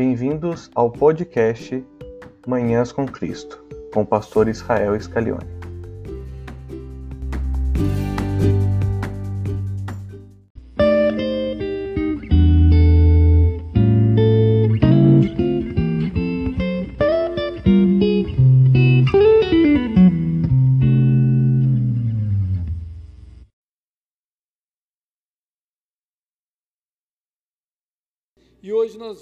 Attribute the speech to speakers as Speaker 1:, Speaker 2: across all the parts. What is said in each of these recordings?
Speaker 1: Bem-vindos ao podcast Manhãs com Cristo, com o pastor Israel Scalione.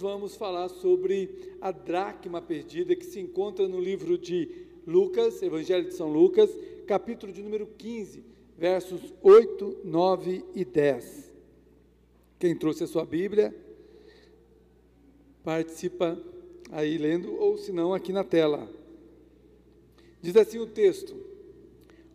Speaker 2: Vamos falar sobre a dracma perdida que se encontra no livro de Lucas, Evangelho de São Lucas, capítulo de número 15, versos 8, 9 e 10. Quem trouxe a sua Bíblia, participa aí lendo, ou se não, aqui na tela. Diz assim o texto: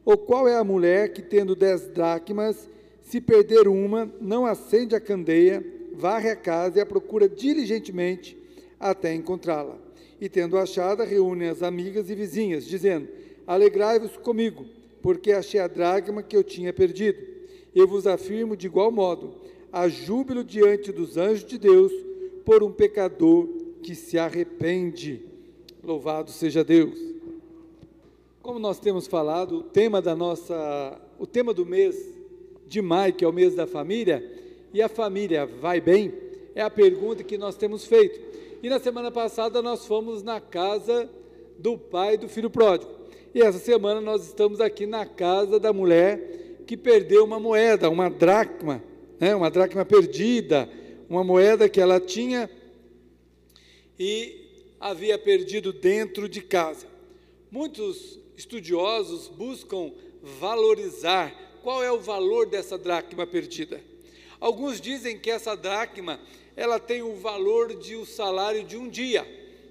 Speaker 2: Ou qual é a mulher que, tendo dez dracmas, se perder uma, não acende a candeia, varre a casa e a procura diligentemente até encontrá-la. E tendo achada, reúne as amigas e vizinhas, dizendo: Alegrai-vos comigo, porque achei a dracma que eu tinha perdido. Eu vos afirmo de igual modo: há júbilo diante dos anjos de Deus por um pecador que se arrepende. Louvado seja Deus. Como nós temos falado, o tema da nossa, o tema do mês de maio, que é o mês da família, e a família vai bem? É a pergunta que nós temos feito. E na semana passada nós fomos na casa do pai do filho pródigo. E essa semana nós estamos aqui na casa da mulher que perdeu uma moeda, uma dracma, né? uma dracma perdida, uma moeda que ela tinha e havia perdido dentro de casa. Muitos estudiosos buscam valorizar qual é o valor dessa dracma perdida. Alguns dizem que essa dracma, ela tem o valor de o salário de um dia.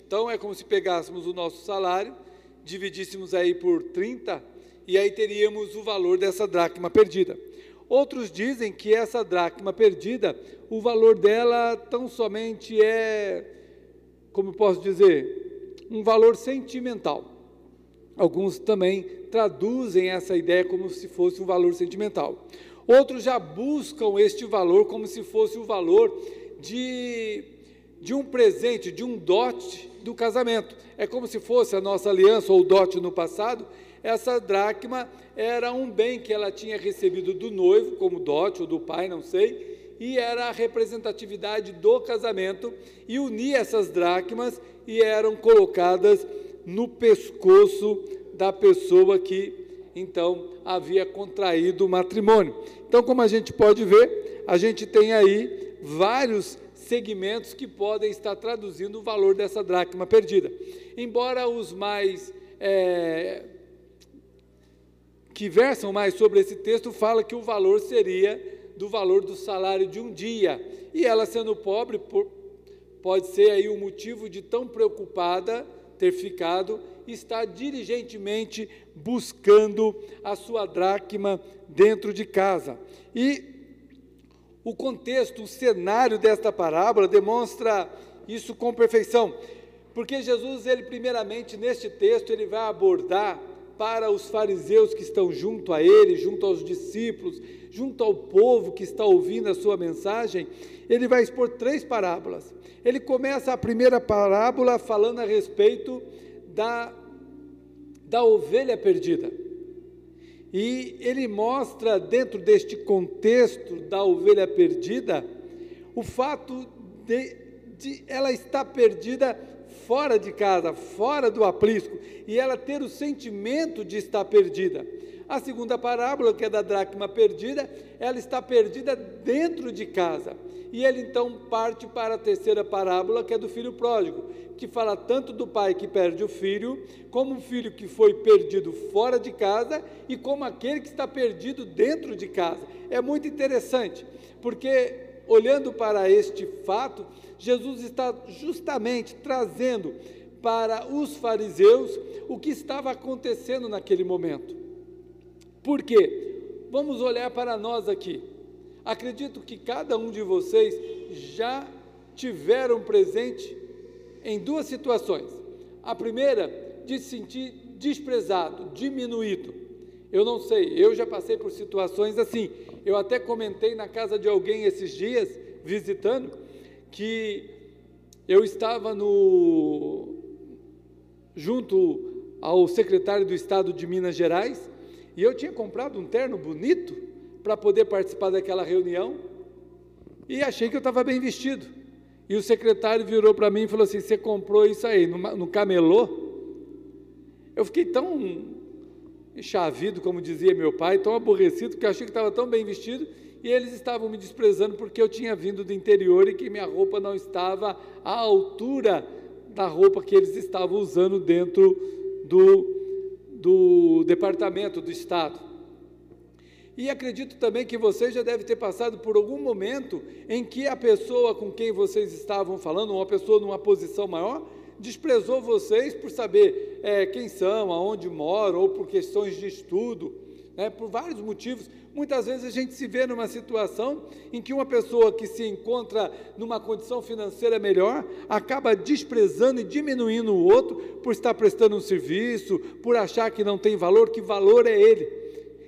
Speaker 2: Então é como se pegássemos o nosso salário, dividíssemos aí por 30 e aí teríamos o valor dessa dracma perdida. Outros dizem que essa dracma perdida, o valor dela tão somente é, como posso dizer, um valor sentimental. Alguns também traduzem essa ideia como se fosse um valor sentimental. Outros já buscam este valor como se fosse o valor de, de um presente, de um dote do casamento. É como se fosse a nossa aliança ou dote no passado. Essa dracma era um bem que ela tinha recebido do noivo, como dote ou do pai, não sei, e era a representatividade do casamento, e unia essas dracmas e eram colocadas no pescoço da pessoa que então havia contraído o matrimônio. Então, como a gente pode ver, a gente tem aí vários segmentos que podem estar traduzindo o valor dessa dracma perdida. Embora os mais é, que versam mais sobre esse texto fala que o valor seria do valor do salário de um dia. E ela sendo pobre, pode ser aí o motivo de tão preocupada ter ficado está diligentemente buscando a sua dracma dentro de casa. E o contexto, o cenário desta parábola demonstra isso com perfeição. Porque Jesus, ele primeiramente neste texto, ele vai abordar para os fariseus que estão junto a ele, junto aos discípulos, junto ao povo que está ouvindo a sua mensagem, ele vai expor três parábolas. Ele começa a primeira parábola falando a respeito da, da ovelha perdida. E ele mostra, dentro deste contexto da ovelha perdida, o fato de, de ela estar perdida fora de casa, fora do aprisco, e ela ter o sentimento de estar perdida. A segunda parábola, que é da dracma perdida, ela está perdida dentro de casa. E ele então parte para a terceira parábola, que é do filho pródigo, que fala tanto do pai que perde o filho, como o filho que foi perdido fora de casa e como aquele que está perdido dentro de casa. É muito interessante, porque olhando para este fato, Jesus está justamente trazendo para os fariseus o que estava acontecendo naquele momento. Por quê? Vamos olhar para nós aqui. Acredito que cada um de vocês já tiveram presente em duas situações. A primeira, de se sentir desprezado, diminuído. Eu não sei, eu já passei por situações assim. Eu até comentei na casa de alguém esses dias, visitando, que eu estava no junto ao secretário do Estado de Minas Gerais e eu tinha comprado um terno bonito para poder participar daquela reunião e achei que eu estava bem vestido. E o secretário virou para mim e falou assim: Você comprou isso aí no, no camelô? Eu fiquei tão chavido, como dizia meu pai, tão aborrecido, porque eu achei que estava tão bem vestido e eles estavam me desprezando porque eu tinha vindo do interior e que minha roupa não estava à altura da roupa que eles estavam usando dentro do, do departamento do Estado. E acredito também que você já deve ter passado por algum momento em que a pessoa com quem vocês estavam falando, uma pessoa numa posição maior, desprezou vocês por saber é, quem são, aonde moram, ou por questões de estudo, né, por vários motivos. Muitas vezes a gente se vê numa situação em que uma pessoa que se encontra numa condição financeira melhor acaba desprezando e diminuindo o outro por estar prestando um serviço, por achar que não tem valor, que valor é ele.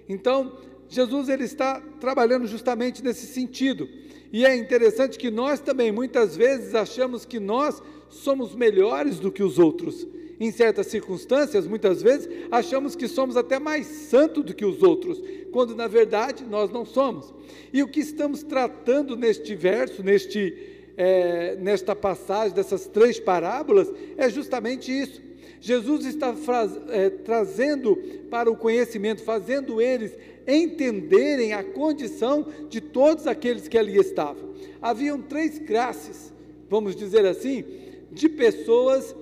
Speaker 2: Então, Jesus ele está trabalhando justamente nesse sentido. E é interessante que nós também muitas vezes achamos que nós somos melhores do que os outros. Em certas circunstâncias, muitas vezes, achamos que somos até mais santos do que os outros, quando na verdade nós não somos. E o que estamos tratando neste verso, neste, é, nesta passagem dessas três parábolas, é justamente isso. Jesus está é, trazendo para o conhecimento, fazendo eles entenderem a condição de todos aqueles que ali estavam. Haviam três classes, vamos dizer assim, de pessoas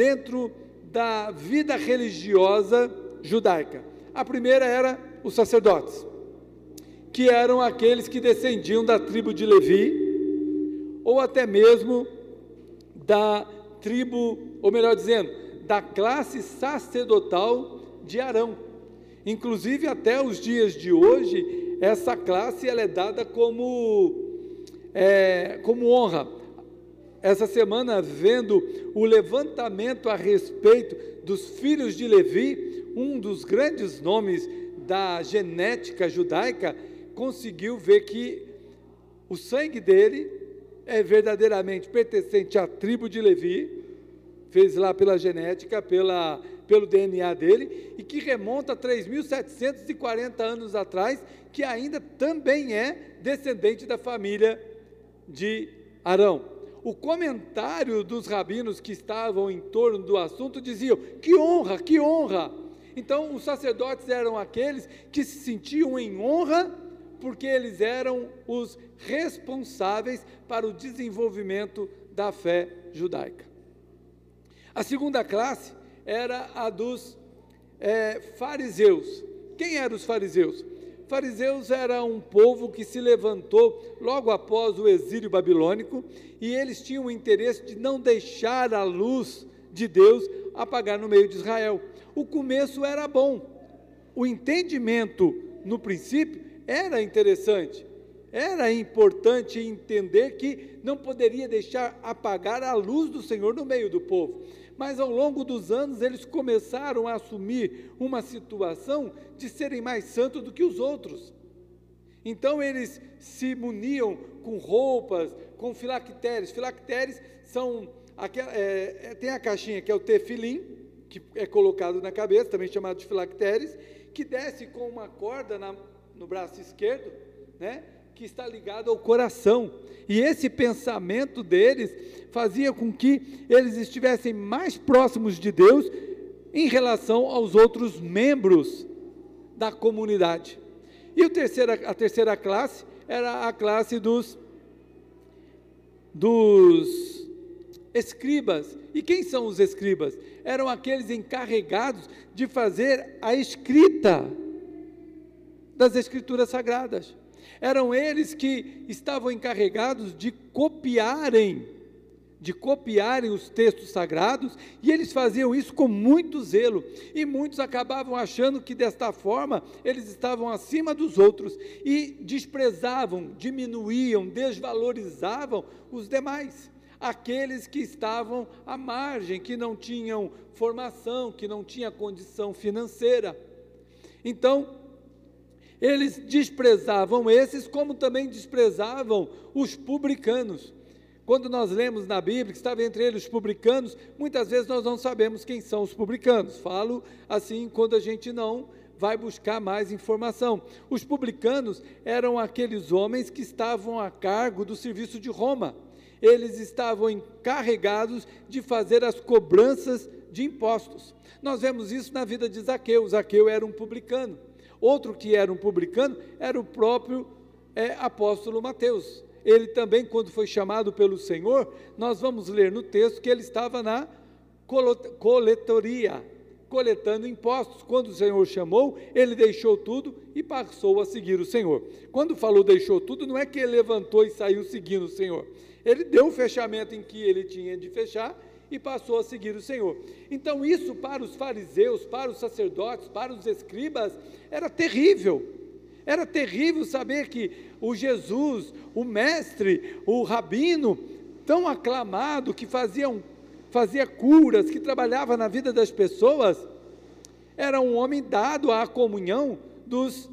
Speaker 2: dentro da vida religiosa judaica. A primeira era os sacerdotes, que eram aqueles que descendiam da tribo de Levi, ou até mesmo da tribo, ou melhor dizendo, da classe sacerdotal de Arão. Inclusive, até os dias de hoje, essa classe ela é dada como, é, como honra essa semana vendo o levantamento a respeito dos filhos de Levi, um dos grandes nomes da genética judaica, conseguiu ver que o sangue dele é verdadeiramente pertencente à tribo de Levi, fez lá pela genética, pela, pelo DNA dele, e que remonta a 3.740 anos atrás, que ainda também é descendente da família de Arão o comentário dos rabinos que estavam em torno do assunto diziam: que honra, que honra. Então, os sacerdotes eram aqueles que se sentiam em honra porque eles eram os responsáveis para o desenvolvimento da fé judaica. A segunda classe era a dos é, fariseus. Quem eram os fariseus? Fariseus era um povo que se levantou logo após o exílio babilônico e eles tinham o interesse de não deixar a luz de Deus apagar no meio de Israel. O começo era bom, o entendimento no princípio era interessante, era importante entender que não poderia deixar apagar a luz do Senhor no meio do povo mas ao longo dos anos eles começaram a assumir uma situação de serem mais santos do que os outros. Então eles se muniam com roupas, com filactérios. Filactérios são é, é, tem a caixinha que é o tefilim, que é colocado na cabeça, também chamado de filactérios, que desce com uma corda na, no braço esquerdo, né? Que está ligado ao coração. E esse pensamento deles fazia com que eles estivessem mais próximos de Deus em relação aos outros membros da comunidade. E terceira, a terceira classe era a classe dos, dos escribas. E quem são os escribas? Eram aqueles encarregados de fazer a escrita das escrituras sagradas. Eram eles que estavam encarregados de copiarem, de copiarem os textos sagrados, e eles faziam isso com muito zelo. E muitos acabavam achando que desta forma eles estavam acima dos outros e desprezavam, diminuíam, desvalorizavam os demais aqueles que estavam à margem, que não tinham formação, que não tinham condição financeira. Então, eles desprezavam esses, como também desprezavam os publicanos. Quando nós lemos na Bíblia que estava entre eles os publicanos, muitas vezes nós não sabemos quem são os publicanos. Falo assim quando a gente não vai buscar mais informação. Os publicanos eram aqueles homens que estavam a cargo do serviço de Roma. Eles estavam encarregados de fazer as cobranças de impostos. Nós vemos isso na vida de Zaqueu. Zaqueu era um publicano. Outro que era um publicano era o próprio é, apóstolo Mateus ele também, quando foi chamado pelo Senhor, nós vamos ler no texto que ele estava na coletoria, coletando impostos. Quando o Senhor chamou, ele deixou tudo e passou a seguir o Senhor. Quando falou deixou tudo, não é que ele levantou e saiu seguindo o Senhor. Ele deu o fechamento em que ele tinha de fechar e passou a seguir o Senhor. Então, isso para os fariseus, para os sacerdotes, para os escribas, era terrível era terrível saber que o Jesus, o mestre, o rabino, tão aclamado, que fazia, um, fazia curas, que trabalhava na vida das pessoas, era um homem dado à comunhão dos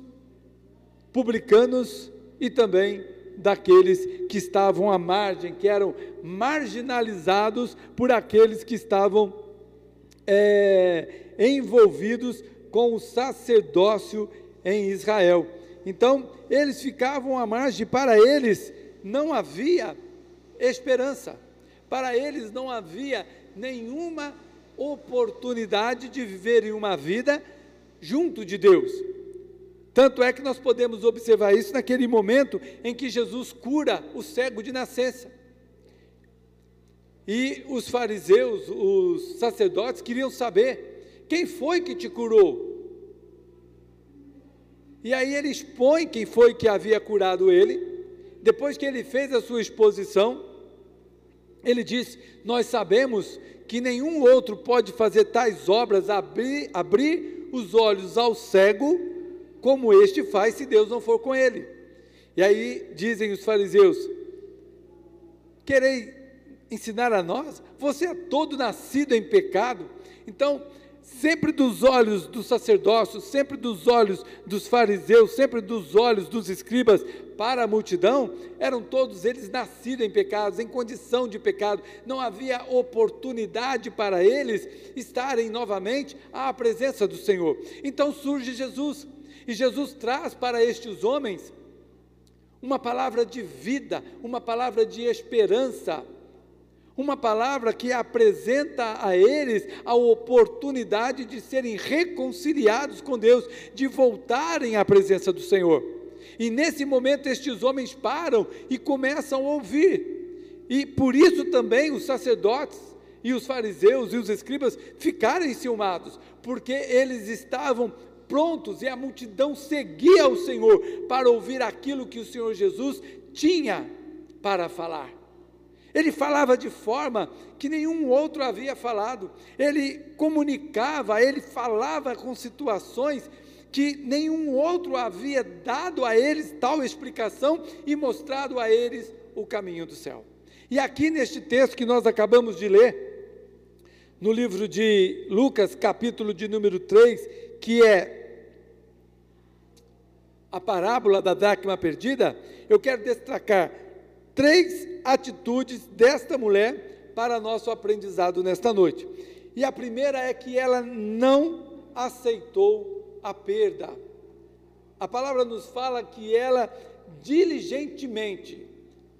Speaker 2: publicanos e também daqueles que estavam à margem, que eram marginalizados por aqueles que estavam é, envolvidos com o sacerdócio em Israel. Então, eles ficavam à margem, para eles não havia esperança, para eles não havia nenhuma oportunidade de viverem uma vida junto de Deus. Tanto é que nós podemos observar isso naquele momento em que Jesus cura o cego de nascença. E os fariseus, os sacerdotes queriam saber: quem foi que te curou? E aí ele expõe quem foi que havia curado ele. Depois que ele fez a sua exposição, ele diz: Nós sabemos que nenhum outro pode fazer tais obras, abrir, abrir os olhos ao cego, como este faz, se Deus não for com ele. E aí dizem os fariseus: Querei ensinar a nós? Você é todo nascido em pecado. Então, sempre dos olhos dos sacerdócios, sempre dos olhos dos fariseus, sempre dos olhos dos escribas para a multidão, eram todos eles nascidos em pecados, em condição de pecado, não havia oportunidade para eles estarem novamente à presença do Senhor. Então surge Jesus, e Jesus traz para estes homens uma palavra de vida, uma palavra de esperança uma palavra que apresenta a eles a oportunidade de serem reconciliados com Deus, de voltarem à presença do Senhor. E nesse momento estes homens param e começam a ouvir. E por isso também os sacerdotes e os fariseus e os escribas ficaram enciumados, porque eles estavam prontos e a multidão seguia o Senhor para ouvir aquilo que o Senhor Jesus tinha para falar. Ele falava de forma que nenhum outro havia falado. Ele comunicava, ele falava com situações que nenhum outro havia dado a eles tal explicação e mostrado a eles o caminho do céu. E aqui neste texto que nós acabamos de ler, no livro de Lucas, capítulo de número 3, que é a parábola da dracma perdida, eu quero destacar três atitudes desta mulher para nosso aprendizado nesta noite. E a primeira é que ela não aceitou a perda. A palavra nos fala que ela diligentemente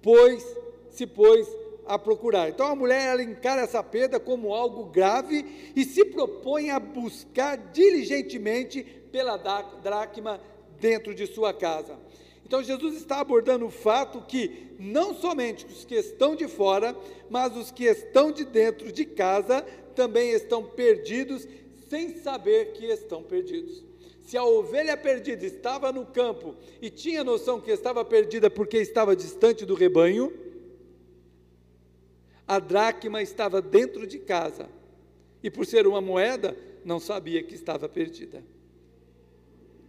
Speaker 2: pôs, se pôs a procurar. Então a mulher ela encara essa perda como algo grave e se propõe a buscar diligentemente pela dracma dentro de sua casa. Então Jesus está abordando o fato que não somente os que estão de fora, mas os que estão de dentro de casa também estão perdidos sem saber que estão perdidos. Se a ovelha perdida estava no campo e tinha noção que estava perdida porque estava distante do rebanho, a dracma estava dentro de casa e por ser uma moeda, não sabia que estava perdida.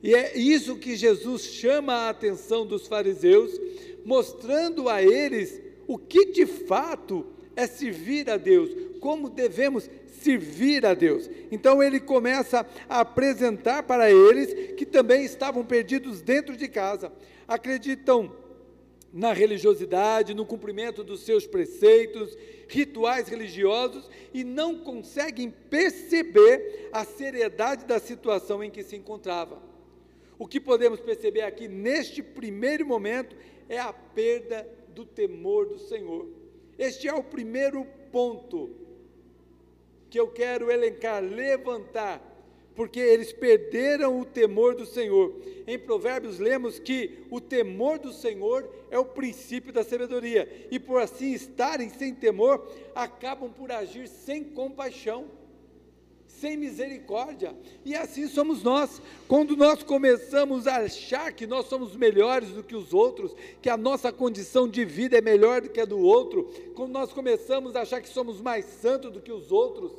Speaker 2: E é isso que Jesus chama a atenção dos fariseus, mostrando a eles o que de fato é servir a Deus, como devemos servir a Deus. Então ele começa a apresentar para eles que também estavam perdidos dentro de casa. Acreditam na religiosidade, no cumprimento dos seus preceitos, rituais religiosos e não conseguem perceber a seriedade da situação em que se encontrava. O que podemos perceber aqui neste primeiro momento é a perda do temor do Senhor. Este é o primeiro ponto que eu quero elencar, levantar porque eles perderam o temor do Senhor. Em Provérbios lemos que o temor do Senhor é o princípio da sabedoria, e por assim estarem sem temor, acabam por agir sem compaixão, sem misericórdia. E assim somos nós. Quando nós começamos a achar que nós somos melhores do que os outros, que a nossa condição de vida é melhor do que a do outro, quando nós começamos a achar que somos mais santos do que os outros,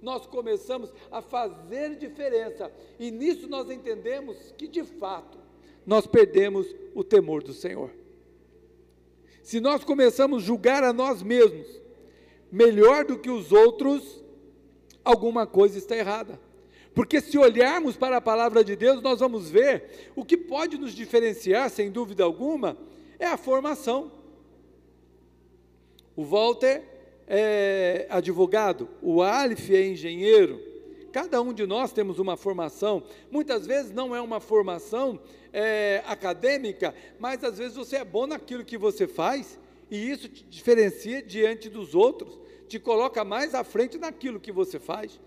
Speaker 2: nós começamos a fazer diferença, e nisso nós entendemos que de fato nós perdemos o temor do Senhor. Se nós começamos a julgar a nós mesmos melhor do que os outros, alguma coisa está errada. Porque se olharmos para a palavra de Deus, nós vamos ver o que pode nos diferenciar, sem dúvida alguma, é a formação. O Walter é advogado, o Alif é engenheiro. Cada um de nós temos uma formação. Muitas vezes não é uma formação é, acadêmica, mas às vezes você é bom naquilo que você faz e isso te diferencia diante dos outros, te coloca mais à frente naquilo que você faz.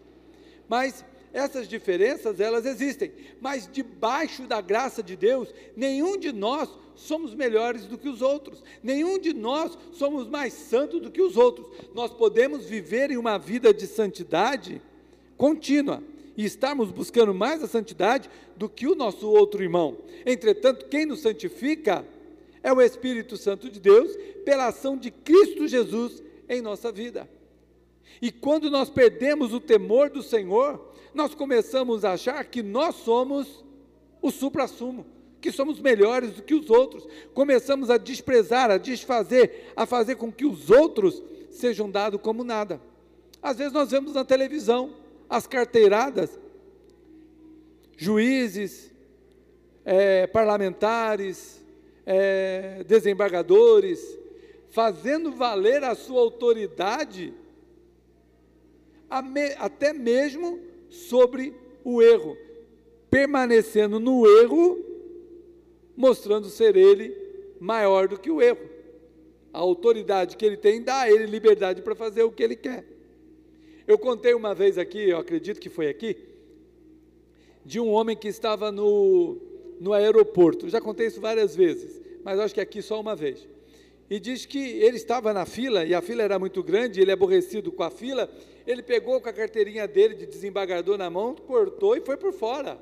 Speaker 2: Mas essas diferenças, elas existem, mas debaixo da graça de Deus, nenhum de nós somos melhores do que os outros, nenhum de nós somos mais santos do que os outros. Nós podemos viver em uma vida de santidade contínua e estarmos buscando mais a santidade do que o nosso outro irmão. Entretanto, quem nos santifica é o Espírito Santo de Deus, pela ação de Cristo Jesus em nossa vida. E quando nós perdemos o temor do Senhor, nós começamos a achar que nós somos o supra-sumo, que somos melhores do que os outros. Começamos a desprezar, a desfazer, a fazer com que os outros sejam dados como nada. Às vezes nós vemos na televisão as carteiradas, juízes, é, parlamentares, é, desembargadores, fazendo valer a sua autoridade, até mesmo sobre o erro, permanecendo no erro, mostrando ser ele maior do que o erro. A autoridade que ele tem dá a ele liberdade para fazer o que ele quer. Eu contei uma vez aqui, eu acredito que foi aqui, de um homem que estava no, no aeroporto. Já contei isso várias vezes, mas acho que aqui só uma vez. E diz que ele estava na fila, e a fila era muito grande, ele aborrecido com a fila, ele pegou com a carteirinha dele de desembargador na mão, cortou e foi por fora.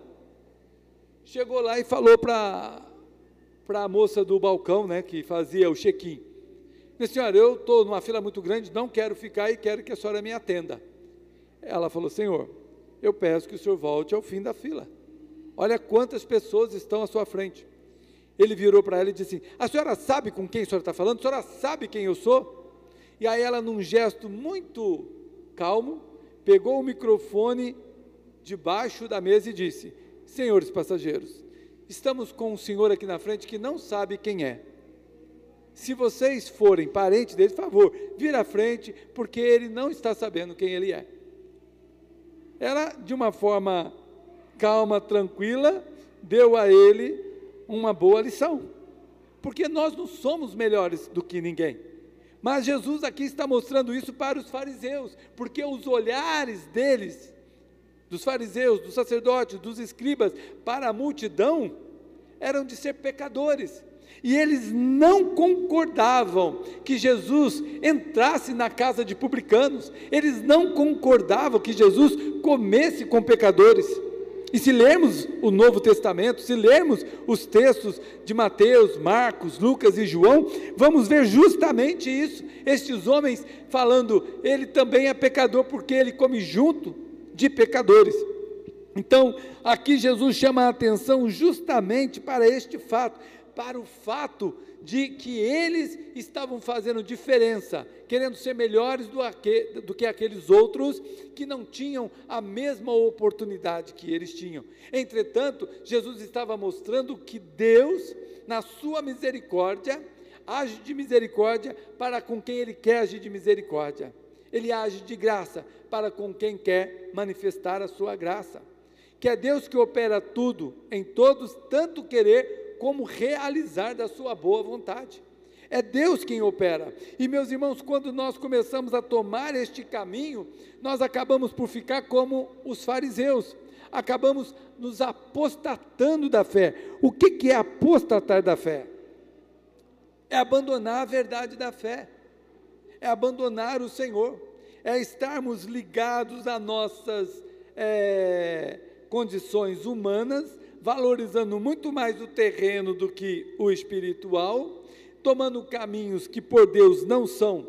Speaker 2: Chegou lá e falou para a moça do balcão, né, que fazia o check-in. Senhora, eu estou numa fila muito grande, não quero ficar e quero que a senhora me atenda. Ela falou, Senhor, eu peço que o senhor volte ao fim da fila. Olha quantas pessoas estão à sua frente. Ele virou para ela e disse assim: A senhora sabe com quem a senhora está falando? A senhora sabe quem eu sou? E aí ela, num gesto muito calmo, pegou o microfone debaixo da mesa e disse: Senhores passageiros, estamos com um senhor aqui na frente que não sabe quem é. Se vocês forem parentes dele, por favor, vira à frente, porque ele não está sabendo quem ele é. Ela, de uma forma calma, tranquila, deu a ele uma boa lição, porque nós não somos melhores do que ninguém. Mas Jesus aqui está mostrando isso para os fariseus, porque os olhares deles, dos fariseus, dos sacerdotes, dos escribas, para a multidão, eram de ser pecadores. E eles não concordavam que Jesus entrasse na casa de publicanos, eles não concordavam que Jesus comesse com pecadores. E se lermos o Novo Testamento, se lermos os textos de Mateus, Marcos, Lucas e João, vamos ver justamente isso. Estes homens falando, ele também é pecador porque ele come junto de pecadores. Então, aqui Jesus chama a atenção justamente para este fato, para o fato de que eles estavam fazendo diferença, querendo ser melhores do, do, que aqueles outros que não tinham a mesma oportunidade que eles tinham. Entretanto, Jesus estava mostrando que Deus, na sua misericórdia, age de misericórdia para com quem ele quer agir de misericórdia. Ele age de graça para com quem quer manifestar a sua graça. Que é Deus que opera tudo em todos, tanto querer como realizar da sua boa vontade. É Deus quem opera. E meus irmãos, quando nós começamos a tomar este caminho, nós acabamos por ficar como os fariseus, acabamos nos apostatando da fé. O que, que é apostatar da fé? É abandonar a verdade da fé, é abandonar o Senhor, é estarmos ligados a nossas é, condições humanas, valorizando muito mais o terreno do que o espiritual tomando caminhos que por Deus não são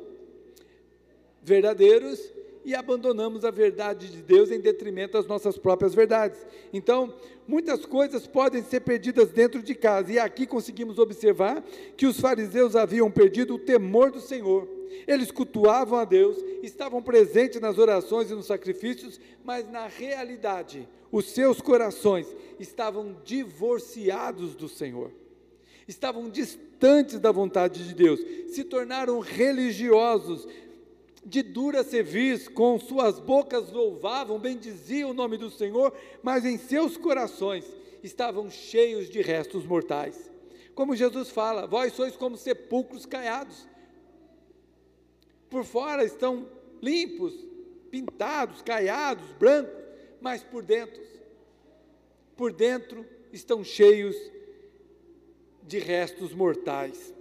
Speaker 2: verdadeiros e abandonamos a verdade de Deus em detrimento das nossas próprias verdades. Então, muitas coisas podem ser perdidas dentro de casa, e aqui conseguimos observar que os fariseus haviam perdido o temor do Senhor. Eles cultuavam a Deus, estavam presentes nas orações e nos sacrifícios, mas na realidade, os seus corações estavam divorciados do Senhor estavam distantes da vontade de Deus, se tornaram religiosos, de dura serviço, com suas bocas louvavam, bendiziam o nome do Senhor, mas em seus corações estavam cheios de restos mortais. Como Jesus fala, vós sois como sepulcros caiados. Por fora estão limpos, pintados, caiados, brancos, mas por dentro, por dentro estão cheios de restos mortais.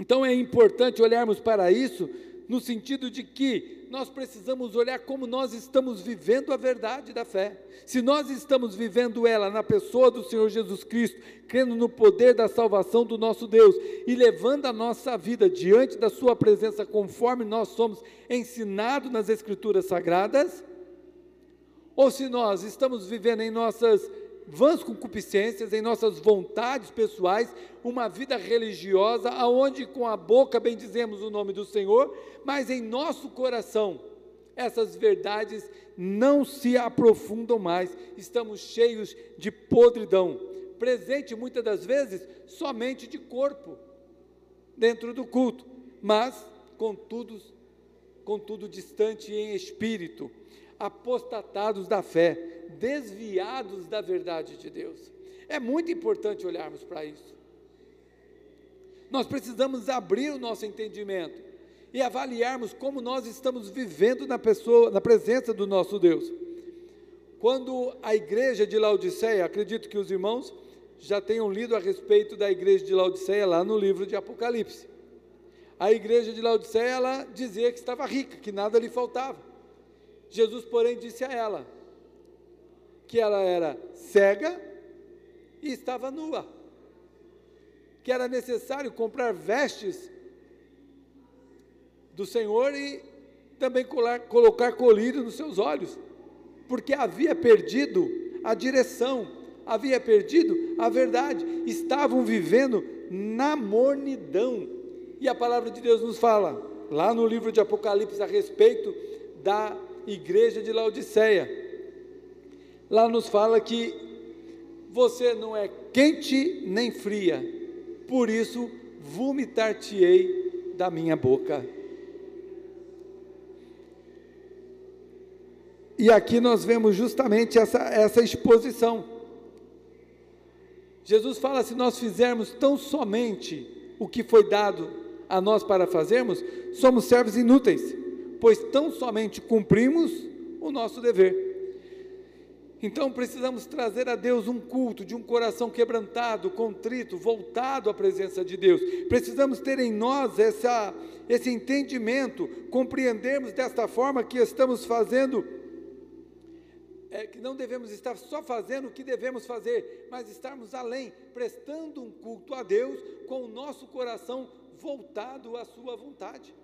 Speaker 2: Então é importante olharmos para isso no sentido de que nós precisamos olhar como nós estamos vivendo a verdade da fé. Se nós estamos vivendo ela na pessoa do Senhor Jesus Cristo, crendo no poder da salvação do nosso Deus e levando a nossa vida diante da Sua presença conforme nós somos ensinados nas Escrituras Sagradas, ou se nós estamos vivendo em nossas vãs concupiscências, em nossas vontades pessoais, uma vida religiosa, aonde com a boca bendizemos o nome do Senhor, mas em nosso coração essas verdades não se aprofundam mais, estamos cheios de podridão, presente muitas das vezes somente de corpo dentro do culto, mas contudo, contudo distante em espírito, apostatados da fé, desviados da verdade de Deus. É muito importante olharmos para isso. Nós precisamos abrir o nosso entendimento e avaliarmos como nós estamos vivendo na pessoa, na presença do nosso Deus. Quando a igreja de Laodiceia, acredito que os irmãos já tenham lido a respeito da igreja de Laodiceia lá no livro de Apocalipse. A igreja de Laodiceia, ela dizia que estava rica, que nada lhe faltava. Jesus, porém, disse a ela: que ela era cega e estava nua, que era necessário comprar vestes do Senhor e também colocar colírio nos seus olhos, porque havia perdido a direção, havia perdido a verdade, estavam vivendo na mornidão. E a palavra de Deus nos fala, lá no livro de Apocalipse, a respeito da igreja de Laodiceia lá nos fala que você não é quente nem fria, por isso vomitar-te-ei da minha boca. E aqui nós vemos justamente essa, essa exposição. Jesus fala: se nós fizermos tão somente o que foi dado a nós para fazermos, somos servos inúteis, pois tão somente cumprimos o nosso dever. Então precisamos trazer a Deus um culto de um coração quebrantado, contrito, voltado à presença de Deus. Precisamos ter em nós essa, esse entendimento, compreendermos desta forma que estamos fazendo, é, que não devemos estar só fazendo o que devemos fazer, mas estarmos além, prestando um culto a Deus com o nosso coração voltado à Sua vontade.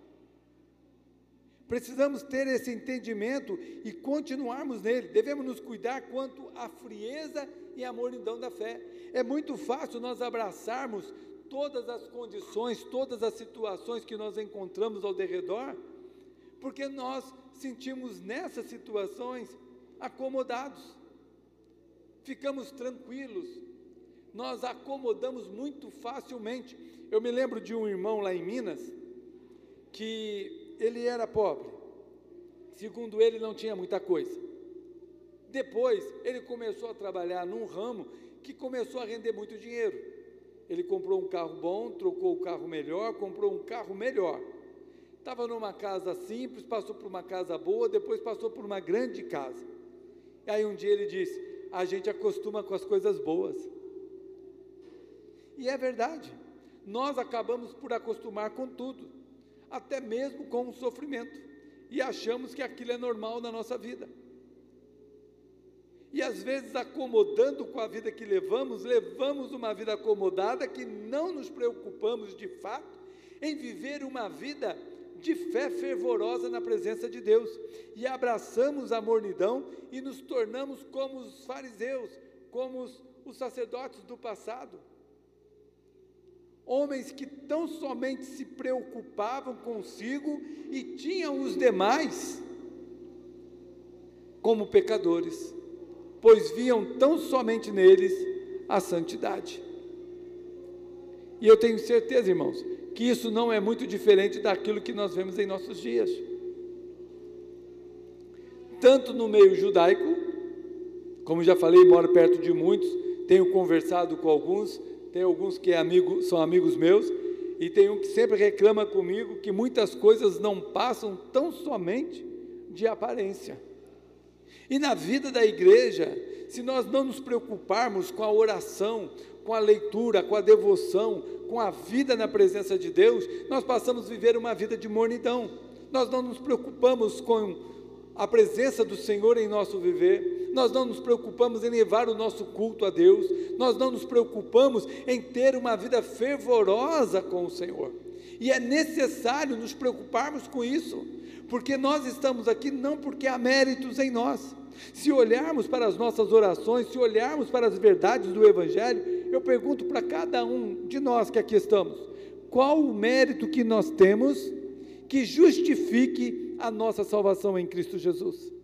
Speaker 2: Precisamos ter esse entendimento e continuarmos nele. Devemos nos cuidar quanto à frieza e à mornidão da fé. É muito fácil nós abraçarmos todas as condições, todas as situações que nós encontramos ao derredor, porque nós sentimos nessas situações acomodados, ficamos tranquilos, nós acomodamos muito facilmente Eu me lembro de um irmão lá em Minas que ele era pobre. Segundo ele, não tinha muita coisa. Depois, ele começou a trabalhar num ramo que começou a render muito dinheiro. Ele comprou um carro bom, trocou o carro melhor, comprou um carro melhor. Estava numa casa simples, passou por uma casa boa, depois passou por uma grande casa. E aí um dia ele disse: A gente acostuma com as coisas boas. E é verdade, nós acabamos por acostumar com tudo, até mesmo com o sofrimento, e achamos que aquilo é normal na nossa vida. E às vezes, acomodando com a vida que levamos, levamos uma vida acomodada que não nos preocupamos de fato em viver uma vida de fé fervorosa na presença de Deus. E abraçamos a mornidão e nos tornamos como os fariseus, como os, os sacerdotes do passado. Homens que tão somente se preocupavam consigo e tinham os demais como pecadores pois viam tão somente neles a santidade. E eu tenho certeza, irmãos, que isso não é muito diferente daquilo que nós vemos em nossos dias. Tanto no meio judaico, como já falei, moro perto de muitos, tenho conversado com alguns, tem alguns que é amigo, são amigos meus, e tem um que sempre reclama comigo que muitas coisas não passam tão somente de aparência. E na vida da igreja, se nós não nos preocuparmos com a oração, com a leitura, com a devoção, com a vida na presença de Deus, nós passamos a viver uma vida de mornidão. Nós não nos preocupamos com a presença do Senhor em nosso viver, nós não nos preocupamos em levar o nosso culto a Deus, nós não nos preocupamos em ter uma vida fervorosa com o Senhor. E é necessário nos preocuparmos com isso, porque nós estamos aqui não porque há méritos em nós. Se olharmos para as nossas orações, se olharmos para as verdades do Evangelho, eu pergunto para cada um de nós que aqui estamos: qual o mérito que nós temos que justifique a nossa salvação em Cristo Jesus?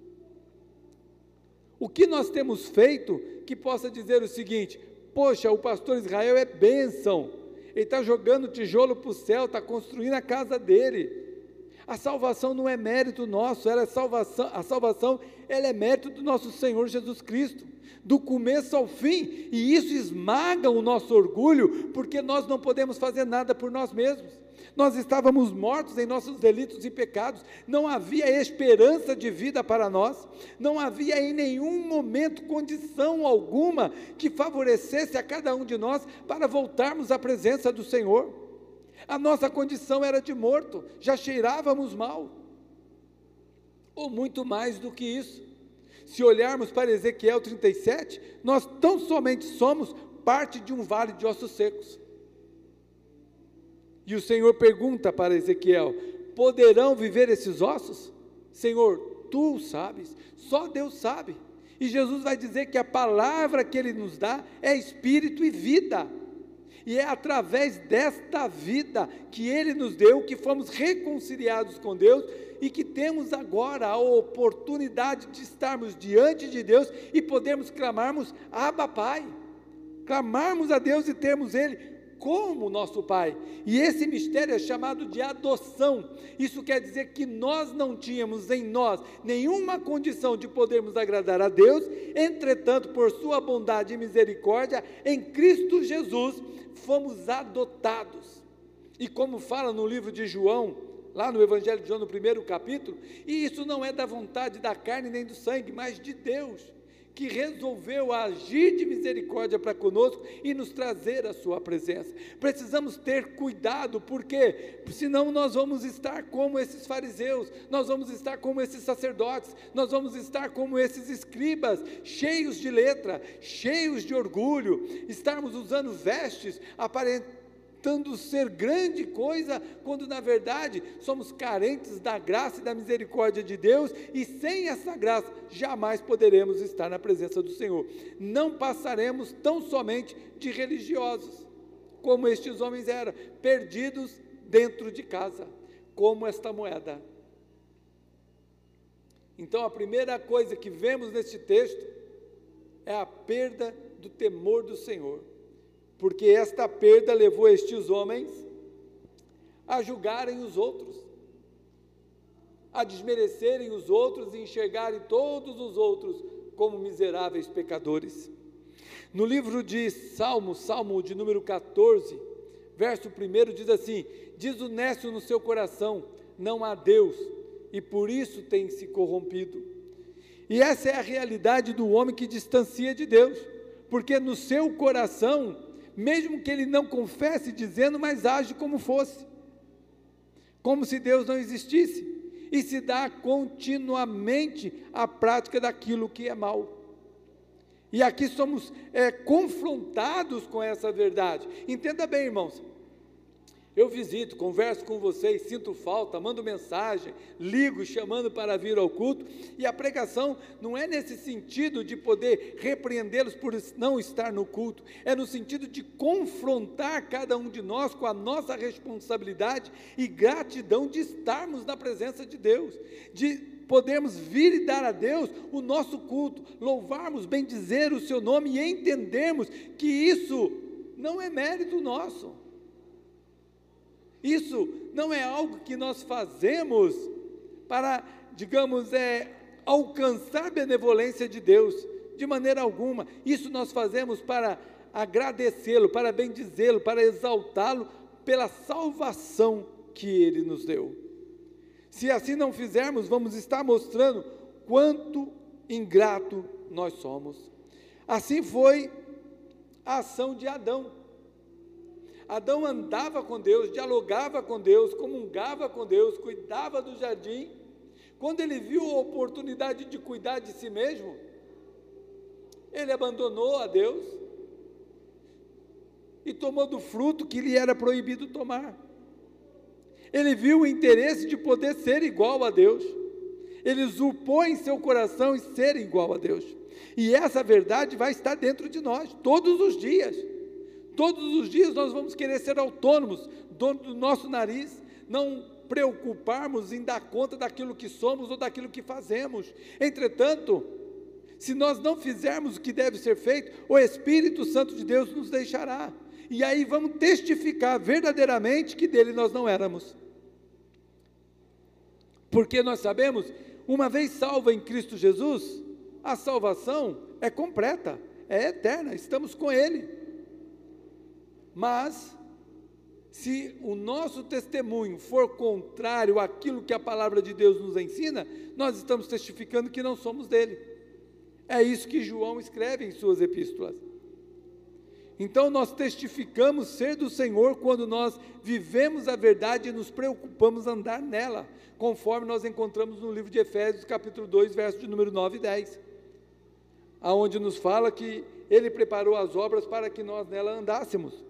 Speaker 2: O que nós temos feito que possa dizer o seguinte: poxa, o pastor Israel é bênção, ele está jogando tijolo para o céu, está construindo a casa dele. A salvação não é mérito nosso, ela é salvação, a salvação ela é mérito do nosso Senhor Jesus Cristo, do começo ao fim, e isso esmaga o nosso orgulho, porque nós não podemos fazer nada por nós mesmos. Nós estávamos mortos em nossos delitos e pecados, não havia esperança de vida para nós, não havia em nenhum momento condição alguma que favorecesse a cada um de nós para voltarmos à presença do Senhor. A nossa condição era de morto, já cheirávamos mal. Ou muito mais do que isso. Se olharmos para Ezequiel 37, nós tão somente somos parte de um vale de ossos secos. E o Senhor pergunta para Ezequiel: poderão viver esses ossos? Senhor, tu sabes, só Deus sabe. E Jesus vai dizer que a palavra que Ele nos dá é espírito e vida. E é através desta vida que Ele nos deu que fomos reconciliados com Deus e que temos agora a oportunidade de estarmos diante de Deus e podermos clamarmos Abba Pai. Clamarmos a Deus e termos Ele como nosso Pai. E esse mistério é chamado de adoção. Isso quer dizer que nós não tínhamos em nós nenhuma condição de podermos agradar a Deus, entretanto, por Sua bondade e misericórdia, em Cristo Jesus, fomos adotados. E como fala no livro de João, lá no Evangelho de João, no primeiro capítulo, e isso não é da vontade da carne nem do sangue, mas de Deus, que resolveu agir de misericórdia para conosco e nos trazer a sua presença. Precisamos ter cuidado, porque senão nós vamos estar como esses fariseus, nós vamos estar como esses sacerdotes, nós vamos estar como esses escribas, cheios de letra, cheios de orgulho, estarmos usando vestes aparentemente tentando ser grande coisa, quando na verdade somos carentes da graça e da misericórdia de Deus, e sem essa graça jamais poderemos estar na presença do Senhor. Não passaremos tão somente de religiosos, como estes homens eram, perdidos dentro de casa, como esta moeda. Então a primeira coisa que vemos neste texto é a perda do temor do Senhor porque esta perda levou estes homens a julgarem os outros, a desmerecerem os outros e enxergarem todos os outros como miseráveis pecadores. No livro de Salmos, Salmo de número 14, verso 1 diz assim: Diz o necio no seu coração: Não há Deus, e por isso tem se corrompido. E essa é a realidade do homem que distancia de Deus, porque no seu coração, mesmo que ele não confesse dizendo, mas age como fosse, como se Deus não existisse, e se dá continuamente à prática daquilo que é mal. E aqui somos é, confrontados com essa verdade. Entenda bem, irmãos. Eu visito, converso com vocês, sinto falta, mando mensagem, ligo chamando para vir ao culto, e a pregação não é nesse sentido de poder repreendê-los por não estar no culto, é no sentido de confrontar cada um de nós com a nossa responsabilidade e gratidão de estarmos na presença de Deus, de podermos vir e dar a Deus o nosso culto, louvarmos, bendizer o seu nome e entendermos que isso não é mérito nosso isso não é algo que nós fazemos para, digamos, é, alcançar a benevolência de Deus, de maneira alguma. Isso nós fazemos para agradecê-lo, para bendizê-lo, para exaltá-lo pela salvação que ele nos deu. Se assim não fizermos, vamos estar mostrando quanto ingrato nós somos. Assim foi a ação de Adão. Adão andava com Deus, dialogava com Deus, comungava com Deus, cuidava do jardim. Quando ele viu a oportunidade de cuidar de si mesmo, ele abandonou a Deus e tomou do fruto que lhe era proibido tomar. Ele viu o interesse de poder ser igual a Deus. Ele usurpou em seu coração e ser igual a Deus. E essa verdade vai estar dentro de nós todos os dias. Todos os dias nós vamos querer ser autônomos, dono do nosso nariz, não preocuparmos em dar conta daquilo que somos ou daquilo que fazemos. Entretanto, se nós não fizermos o que deve ser feito, o Espírito Santo de Deus nos deixará. E aí vamos testificar verdadeiramente que dele nós não éramos. Porque nós sabemos, uma vez salva em Cristo Jesus, a salvação é completa, é eterna, estamos com Ele. Mas, se o nosso testemunho for contrário àquilo que a palavra de Deus nos ensina, nós estamos testificando que não somos dele. É isso que João escreve em suas epístolas. Então nós testificamos ser do Senhor quando nós vivemos a verdade e nos preocupamos andar nela, conforme nós encontramos no livro de Efésios, capítulo 2, verso de número 9 e 10. Aonde nos fala que ele preparou as obras para que nós nela andássemos.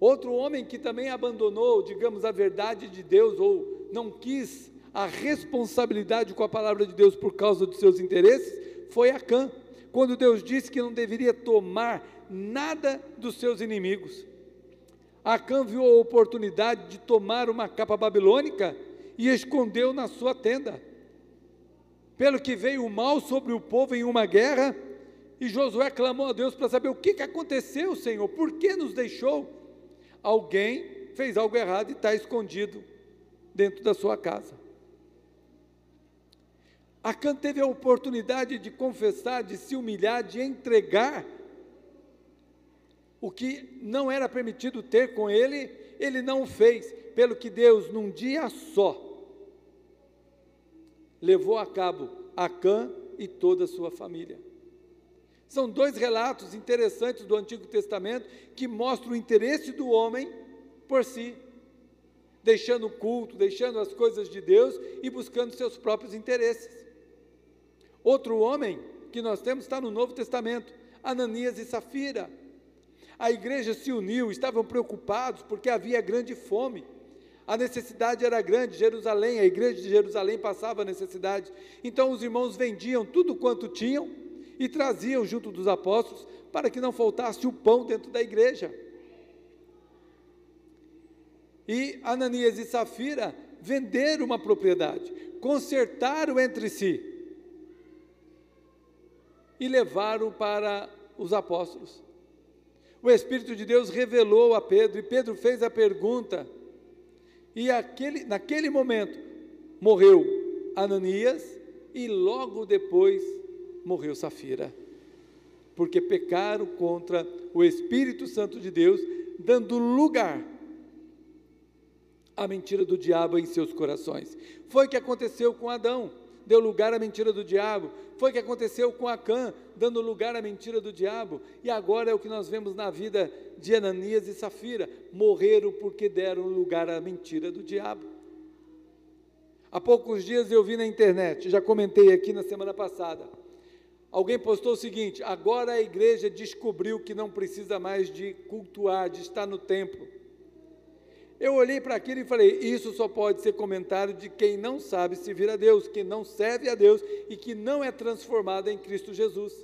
Speaker 2: Outro homem que também abandonou, digamos, a verdade de Deus ou não quis a responsabilidade com a palavra de Deus por causa dos seus interesses, foi Acã, quando Deus disse que não deveria tomar nada dos seus inimigos. Acã viu a oportunidade de tomar uma capa babilônica e escondeu na sua tenda. Pelo que veio o mal sobre o povo em uma guerra, e Josué clamou a Deus para saber o que, que aconteceu, Senhor, por que nos deixou? Alguém fez algo errado e está escondido dentro da sua casa. Acã teve a oportunidade de confessar, de se humilhar, de entregar o que não era permitido ter com ele, ele não o fez, pelo que Deus, num dia só, levou a cabo Acã e toda a sua família. São dois relatos interessantes do Antigo Testamento que mostram o interesse do homem por si, deixando o culto, deixando as coisas de Deus e buscando seus próprios interesses. Outro homem que nós temos está no Novo Testamento, Ananias e Safira. A igreja se uniu, estavam preocupados porque havia grande fome. A necessidade era grande, Jerusalém, a igreja de Jerusalém passava necessidade. Então os irmãos vendiam tudo quanto tinham e traziam junto dos apóstolos para que não faltasse o pão dentro da igreja. E Ananias e Safira venderam uma propriedade, consertaram entre si e levaram para os apóstolos. o Espírito de Deus revelou a Pedro, e Pedro fez a pergunta, e aquele, naquele momento morreu Ananias, e logo depois morreu Safira, porque pecaram contra o Espírito Santo de Deus, dando lugar à mentira do diabo em seus corações. Foi o que aconteceu com Adão deu lugar à mentira do diabo. Foi o que aconteceu com Acã, dando lugar à mentira do diabo. E agora é o que nós vemos na vida de Ananias e Safira. Morreram porque deram lugar à mentira do diabo. Há poucos dias eu vi na internet, já comentei aqui na semana passada. Alguém postou o seguinte: agora a igreja descobriu que não precisa mais de cultuar, de estar no templo. Eu olhei para aquilo e falei: isso só pode ser comentário de quem não sabe servir a Deus, que não serve a Deus e que não é transformado em Cristo Jesus.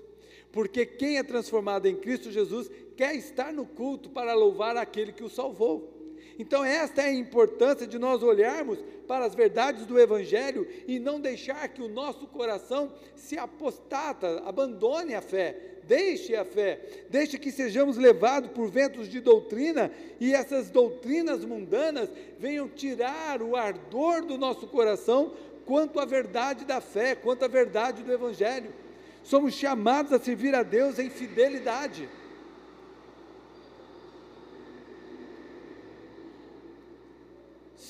Speaker 2: Porque quem é transformado em Cristo Jesus quer estar no culto para louvar aquele que o salvou. Então, esta é a importância de nós olharmos para as verdades do Evangelho e não deixar que o nosso coração se apostata, abandone a fé, deixe a fé, deixe que sejamos levados por ventos de doutrina e essas doutrinas mundanas venham tirar o ardor do nosso coração quanto à verdade da fé, quanto à verdade do Evangelho. Somos chamados a servir a Deus em fidelidade.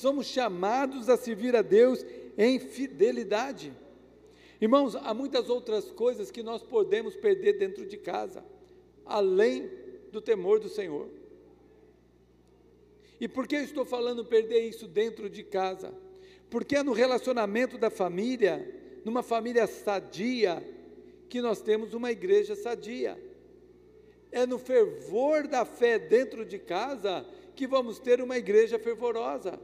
Speaker 2: Somos chamados a servir a Deus em fidelidade. Irmãos, há muitas outras coisas que nós podemos perder dentro de casa, além do temor do Senhor. E por que eu estou falando perder isso dentro de casa? Porque é no relacionamento da família, numa família sadia, que nós temos uma igreja sadia. É no fervor da fé dentro de casa que vamos ter uma igreja fervorosa.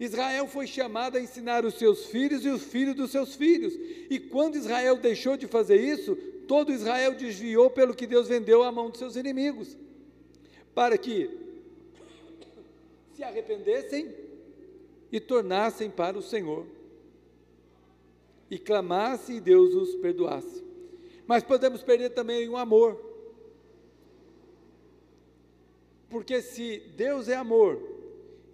Speaker 2: Israel foi chamado a ensinar os seus filhos e os filhos dos seus filhos. E quando Israel deixou de fazer isso, todo Israel desviou pelo que Deus vendeu à mão dos seus inimigos, para que se arrependessem e tornassem para o Senhor, e clamassem e Deus os perdoasse. Mas podemos perder também o amor, porque se Deus é amor,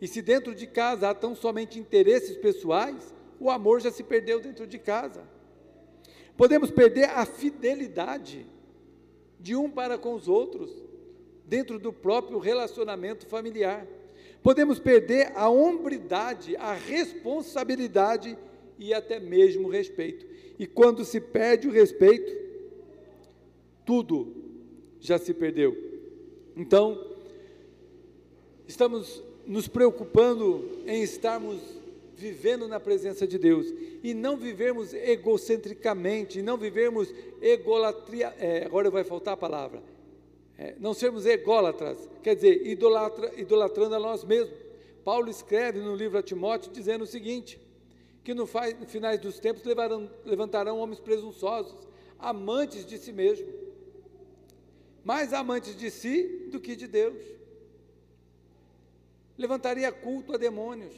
Speaker 2: e se dentro de casa há tão somente interesses pessoais, o amor já se perdeu dentro de casa. Podemos perder a fidelidade de um para com os outros, dentro do próprio relacionamento familiar. Podemos perder a hombridade, a responsabilidade e até mesmo o respeito. E quando se perde o respeito, tudo já se perdeu. Então, estamos nos preocupando em estarmos vivendo na presença de Deus e não vivermos egocentricamente, não vivermos egolatria, é, agora vai faltar a palavra, é, não sermos ególatras, quer dizer, idolatra, idolatrando a nós mesmos. Paulo escreve no livro a Timóteo dizendo o seguinte: que no, faz, no finais dos tempos levarão, levantarão homens presunçosos, amantes de si mesmo, mais amantes de si do que de Deus levantaria culto a demônios.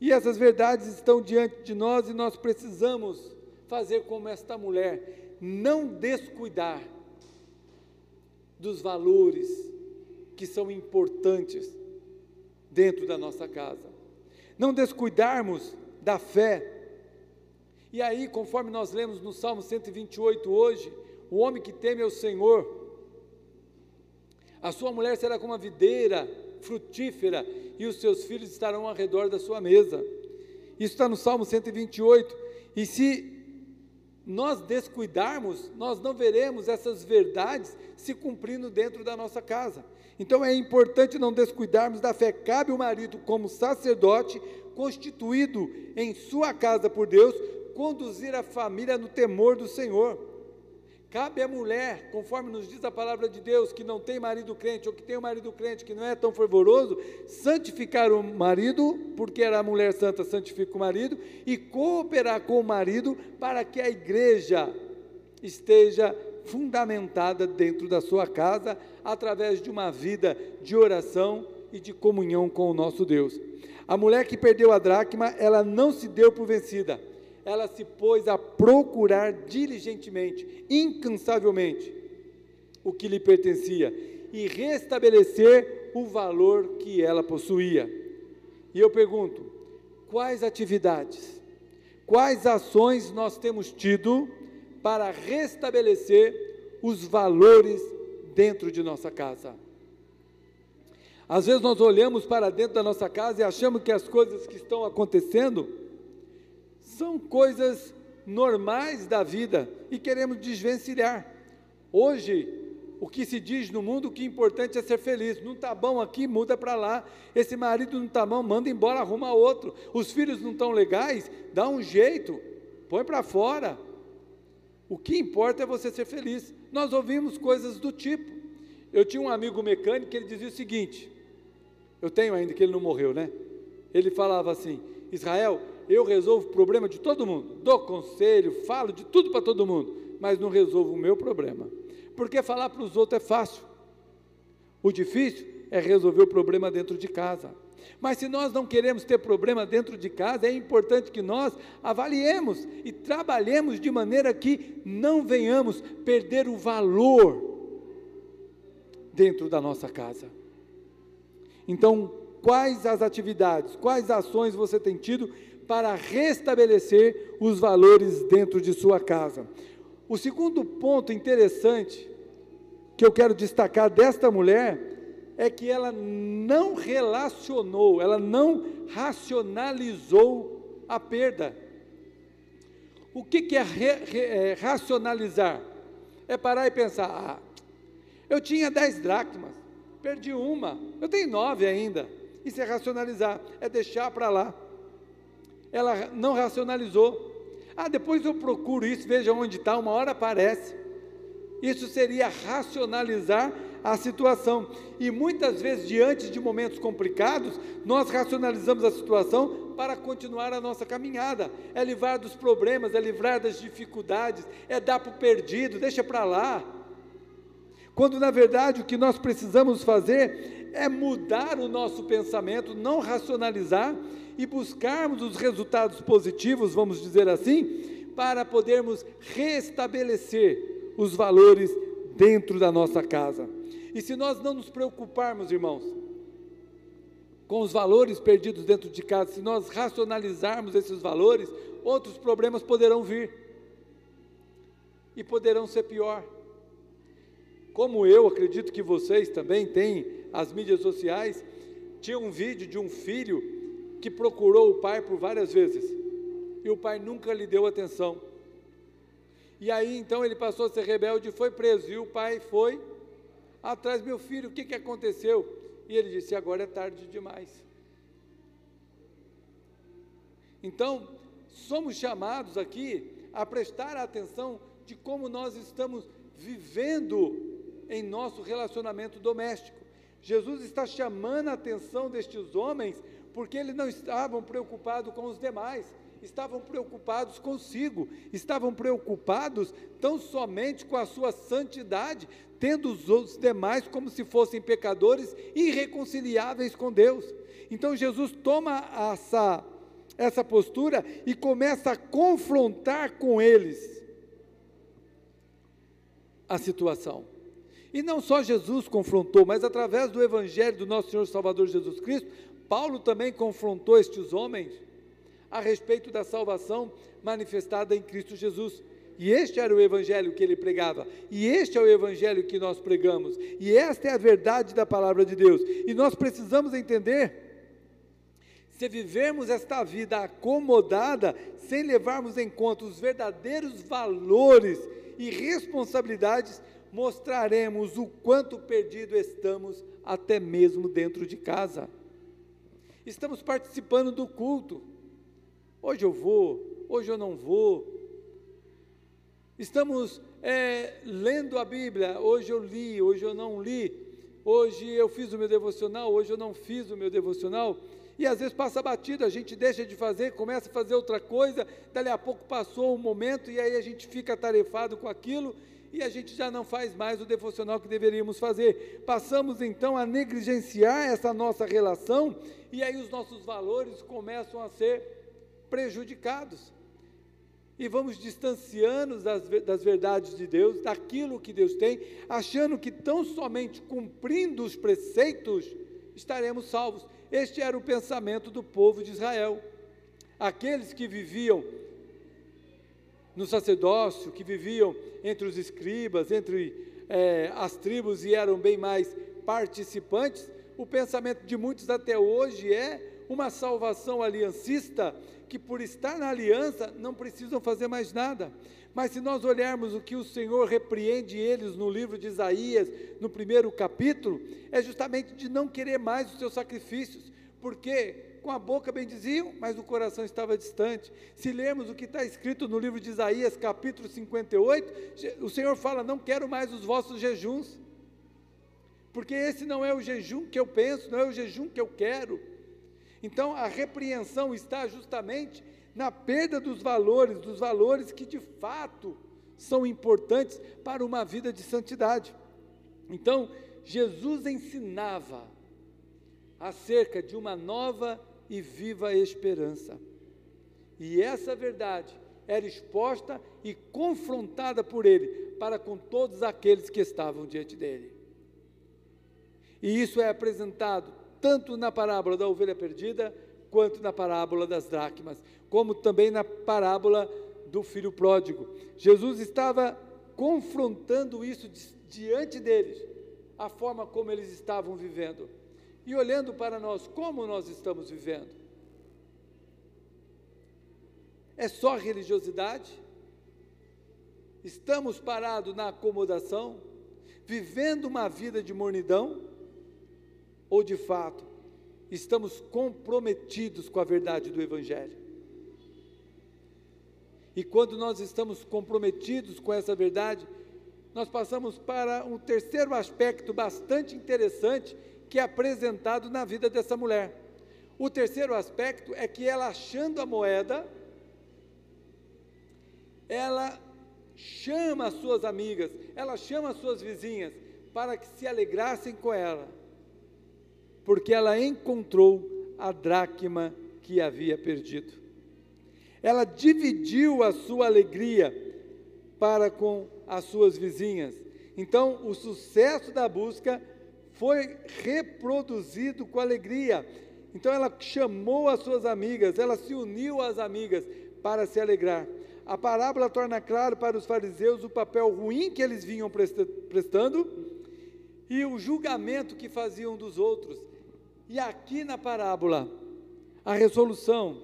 Speaker 2: E essas verdades estão diante de nós e nós precisamos fazer como esta mulher, não descuidar dos valores que são importantes dentro da nossa casa. Não descuidarmos da fé. E aí, conforme nós lemos no Salmo 128 hoje, o homem que teme ao Senhor, a sua mulher será como a videira frutífera e os seus filhos estarão ao redor da sua mesa. Isso está no Salmo 128. E se nós descuidarmos, nós não veremos essas verdades se cumprindo dentro da nossa casa. Então é importante não descuidarmos da fé. Cabe o marido, como sacerdote, constituído em sua casa por Deus, conduzir a família no temor do Senhor. Cabe à mulher, conforme nos diz a palavra de Deus, que não tem marido crente ou que tem um marido crente que não é tão fervoroso, santificar o marido, porque era a mulher santa, santifica o marido, e cooperar com o marido para que a igreja esteja fundamentada dentro da sua casa, através de uma vida de oração e de comunhão com o nosso Deus. A mulher que perdeu a dracma, ela não se deu por vencida ela se pôs a procurar diligentemente, incansavelmente, o que lhe pertencia e restabelecer o valor que ela possuía. E eu pergunto: quais atividades, quais ações nós temos tido para restabelecer os valores dentro de nossa casa? Às vezes nós olhamos para dentro da nossa casa e achamos que as coisas que estão acontecendo são coisas normais da vida e queremos desvencilhar. Hoje, o que se diz no mundo, o que é importante é ser feliz. Não está bom aqui, muda para lá. Esse marido não está bom, manda embora, arruma outro. Os filhos não estão legais, dá um jeito, põe para fora. O que importa é você ser feliz. Nós ouvimos coisas do tipo. Eu tinha um amigo mecânico que ele dizia o seguinte: eu tenho ainda, que ele não morreu, né? Ele falava assim: Israel, eu resolvo o problema de todo mundo, dou conselho, falo de tudo para todo mundo, mas não resolvo o meu problema. Porque falar para os outros é fácil. O difícil é resolver o problema dentro de casa. Mas se nós não queremos ter problema dentro de casa, é importante que nós avaliemos e trabalhemos de maneira que não venhamos perder o valor dentro da nossa casa. Então, quais as atividades, quais ações você tem tido para restabelecer os valores dentro de sua casa? O segundo ponto interessante que eu quero destacar desta mulher é que ela não relacionou, ela não racionalizou a perda. O que, que é, re, re, é, racionalizar? É parar e pensar: ah, eu tinha dez dracmas, perdi uma, eu tenho nove ainda. Isso é racionalizar, é deixar para lá. Ela não racionalizou. Ah, depois eu procuro isso, veja onde está, uma hora aparece. Isso seria racionalizar a situação. E muitas vezes, diante de momentos complicados, nós racionalizamos a situação para continuar a nossa caminhada. É livrar dos problemas, é livrar das dificuldades, é dar para o perdido, deixa para lá. Quando na verdade o que nós precisamos fazer é mudar o nosso pensamento, não racionalizar e buscarmos os resultados positivos, vamos dizer assim, para podermos restabelecer os valores dentro da nossa casa. E se nós não nos preocuparmos, irmãos, com os valores perdidos dentro de casa, se nós racionalizarmos esses valores, outros problemas poderão vir e poderão ser pior. Como eu acredito que vocês também têm as mídias sociais, tinha um vídeo de um filho que procurou o pai por várias vezes e o pai nunca lhe deu atenção. E aí então ele passou a ser rebelde foi preso. E o pai foi atrás, meu filho, o que, que aconteceu? E ele disse: agora é tarde demais. Então, somos chamados aqui a prestar atenção de como nós estamos vivendo em nosso relacionamento doméstico. Jesus está chamando a atenção destes homens porque eles não estavam preocupados com os demais, estavam preocupados consigo, estavam preocupados tão somente com a sua santidade, tendo os demais como se fossem pecadores irreconciliáveis com Deus. Então Jesus toma essa, essa postura e começa a confrontar com eles a situação. E não só Jesus confrontou, mas através do Evangelho do nosso Senhor Salvador Jesus Cristo, Paulo também confrontou estes homens a respeito da salvação manifestada em Cristo Jesus. E este era o evangelho que ele pregava, e este é o evangelho que nós pregamos, e esta é a verdade da palavra de Deus. E nós precisamos entender se vivermos esta vida acomodada, sem levarmos em conta os verdadeiros valores e responsabilidades mostraremos o quanto perdido estamos, até mesmo dentro de casa. Estamos participando do culto. Hoje eu vou, hoje eu não vou. Estamos é, lendo a Bíblia. Hoje eu li, hoje eu não li. Hoje eu fiz o meu devocional, hoje eu não fiz o meu devocional. E às vezes passa batido, a gente deixa de fazer, começa a fazer outra coisa, dali a pouco passou um momento e aí a gente fica atarefado com aquilo e a gente já não faz mais o devocional que deveríamos fazer. Passamos então a negligenciar essa nossa relação e aí os nossos valores começam a ser prejudicados. e vamos distanciando das, das verdades de Deus, daquilo que Deus tem, achando que tão somente cumprindo os preceitos estaremos salvos. Este era o pensamento do povo de Israel. Aqueles que viviam no sacerdócio, que viviam entre os escribas, entre é, as tribos e eram bem mais participantes, o pensamento de muitos até hoje é uma salvação aliancista, que por estar na aliança não precisam fazer mais nada. Mas se nós olharmos o que o Senhor repreende eles no livro de Isaías, no primeiro capítulo, é justamente de não querer mais os seus sacrifícios, porque com a boca bendiziam, mas o coração estava distante. Se lermos o que está escrito no livro de Isaías, capítulo 58, o Senhor fala: Não quero mais os vossos jejuns, porque esse não é o jejum que eu penso, não é o jejum que eu quero. Então a repreensão está justamente na perda dos valores, dos valores que de fato são importantes para uma vida de santidade. Então, Jesus ensinava acerca de uma nova e viva esperança. E essa verdade era exposta e confrontada por ele para com todos aqueles que estavam diante dele. E isso é apresentado tanto na parábola da ovelha perdida, quanto na parábola das dracmas, como também na parábola do filho pródigo. Jesus estava confrontando isso diante deles, a forma como eles estavam vivendo e olhando para nós, como nós estamos vivendo. É só religiosidade? Estamos parados na acomodação, vivendo uma vida de mornidão? Ou de fato, estamos comprometidos com a verdade do Evangelho? E quando nós estamos comprometidos com essa verdade, nós passamos para um terceiro aspecto bastante interessante que é apresentado na vida dessa mulher. O terceiro aspecto é que ela achando a moeda, ela chama as suas amigas, ela chama as suas vizinhas para que se alegrassem com ela, porque ela encontrou a dracma que havia perdido. Ela dividiu a sua alegria para com as suas vizinhas. Então, o sucesso da busca foi reproduzido com alegria. Então ela chamou as suas amigas, ela se uniu às amigas para se alegrar. A parábola torna claro para os fariseus o papel ruim que eles vinham prestando e o julgamento que faziam dos outros. E aqui na parábola, a resolução,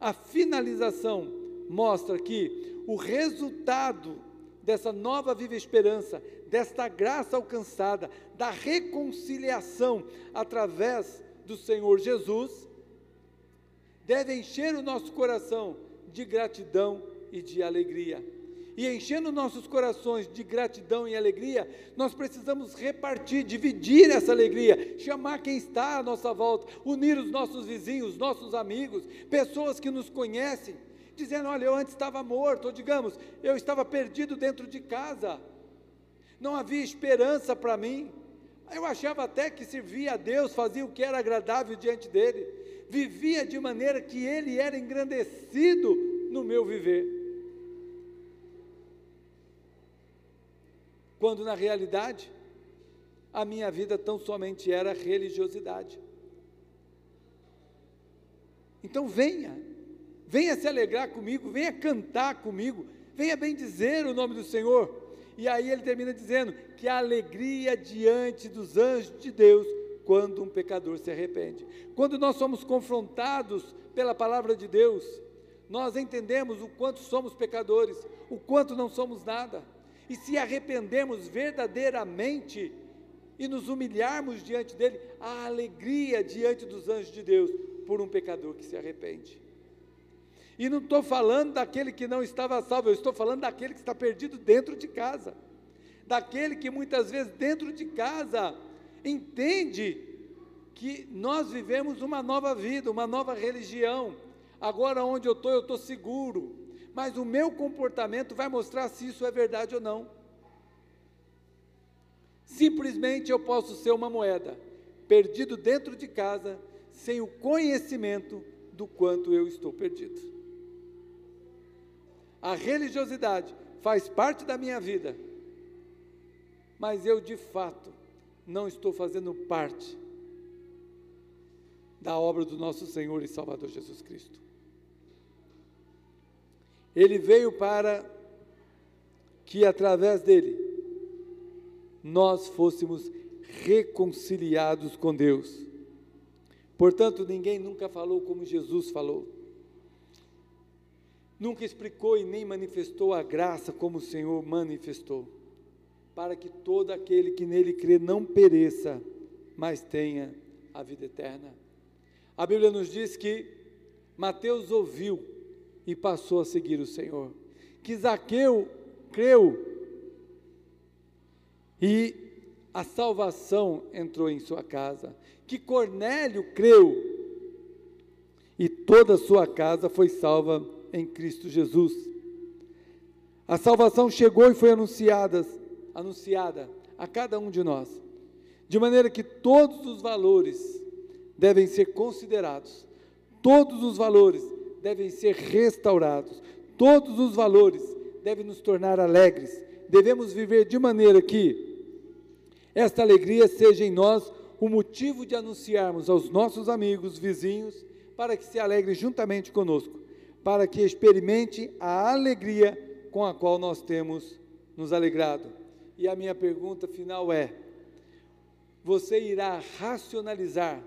Speaker 2: a finalização mostra que o resultado dessa nova viva esperança, desta graça alcançada, da reconciliação através do Senhor Jesus, deve encher o nosso coração de gratidão e de alegria. E enchendo nossos corações de gratidão e alegria, nós precisamos repartir, dividir essa alegria, chamar quem está à nossa volta, unir os nossos vizinhos, nossos amigos, pessoas que nos conhecem, dizendo: Olha, eu antes estava morto, ou digamos, eu estava perdido dentro de casa, não havia esperança para mim. Eu achava até que servia a Deus, fazia o que era agradável diante dele, vivia de maneira que ele era engrandecido no meu viver. Quando na realidade, a minha vida tão somente era religiosidade. Então venha, venha se alegrar comigo, venha cantar comigo, venha bem dizer o nome do Senhor. E aí ele termina dizendo que a alegria diante dos anjos de Deus quando um pecador se arrepende. Quando nós somos confrontados pela palavra de Deus, nós entendemos o quanto somos pecadores, o quanto não somos nada. E se arrependemos verdadeiramente e nos humilharmos diante dele, a alegria diante dos anjos de Deus por um pecador que se arrepende. E não estou falando daquele que não estava salvo, eu estou falando daquele que está perdido dentro de casa. Daquele que muitas vezes dentro de casa entende que nós vivemos uma nova vida, uma nova religião. Agora onde eu estou, eu estou seguro. Mas o meu comportamento vai mostrar se isso é verdade ou não. Simplesmente eu posso ser uma moeda, perdido dentro de casa, sem o conhecimento do quanto eu estou perdido. A religiosidade faz parte da minha vida, mas eu de fato não estou fazendo parte da obra do nosso Senhor e Salvador Jesus Cristo. Ele veio para que através dele nós fôssemos reconciliados com Deus. Portanto, ninguém nunca falou como Jesus falou. Nunca explicou e nem manifestou a graça como o Senhor manifestou, para que todo aquele que nele crê não pereça, mas tenha a vida eterna. A Bíblia nos diz que Mateus ouviu e passou a seguir o Senhor, que Zaqueu creu e a salvação entrou em sua casa, que Cornélio creu e toda a sua casa foi salva em Cristo Jesus. A salvação chegou e foi anunciada, anunciada a cada um de nós, de maneira que todos os valores devem ser considerados, todos os valores devem ser restaurados, todos os valores devem nos tornar alegres. Devemos viver de maneira que esta alegria seja em nós o motivo de anunciarmos aos nossos amigos, vizinhos, para que se alegrem juntamente conosco, para que experimente a alegria com a qual nós temos nos alegrado. E a minha pergunta final é: você irá racionalizar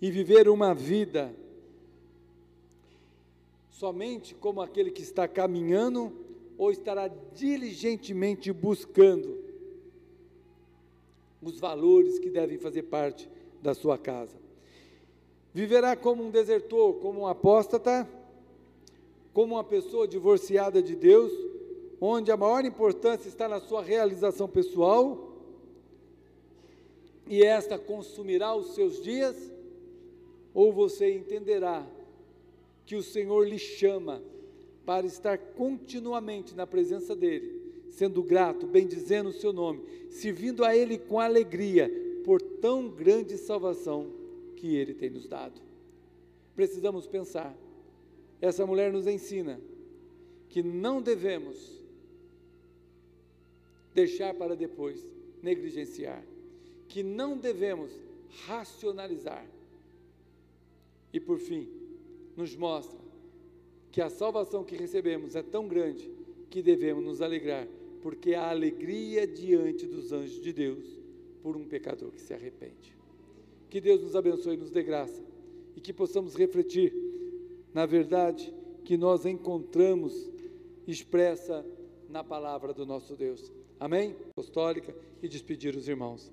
Speaker 2: e viver uma vida somente como aquele que está caminhando ou estará diligentemente buscando os valores que devem fazer parte da sua casa. Viverá como um desertor, como um apóstata, como uma pessoa divorciada de Deus, onde a maior importância está na sua realização pessoal, e esta consumirá os seus dias, ou você entenderá que o Senhor lhe chama para estar continuamente na presença dEle, sendo grato, bendizendo o seu nome, servindo a Ele com alegria por tão grande salvação que Ele tem nos dado. Precisamos pensar. Essa mulher nos ensina que não devemos deixar para depois negligenciar, que não devemos racionalizar. E por fim, nos mostra que a salvação que recebemos é tão grande que devemos nos alegrar porque há alegria diante dos anjos de Deus por um pecador que se arrepende. Que Deus nos abençoe e nos dê graça e que possamos refletir na verdade que nós encontramos expressa na palavra do nosso Deus. Amém? Apostólica e despedir os irmãos.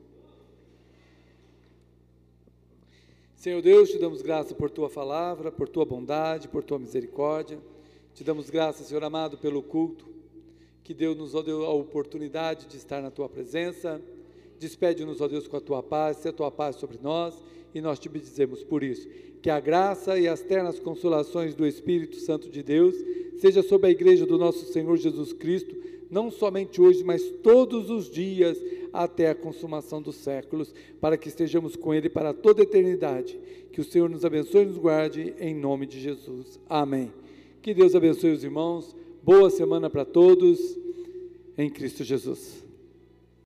Speaker 2: Senhor Deus, te damos graça por tua palavra, por tua bondade, por tua misericórdia. Te damos graça, Senhor amado, pelo culto que Deus nos deu a oportunidade de estar na tua presença. Despede-nos, ó Deus, com a tua paz, se a tua paz sobre nós, e nós te bendizemos por isso. Que a graça e as ternas consolações do Espírito Santo de Deus seja sobre a igreja do nosso Senhor Jesus Cristo, não somente hoje, mas todos os dias até a consumação dos séculos, para que estejamos com Ele para toda a eternidade. Que o Senhor nos abençoe e nos guarde, em nome de Jesus. Amém. Que Deus abençoe os irmãos. Boa semana para todos, em Cristo Jesus.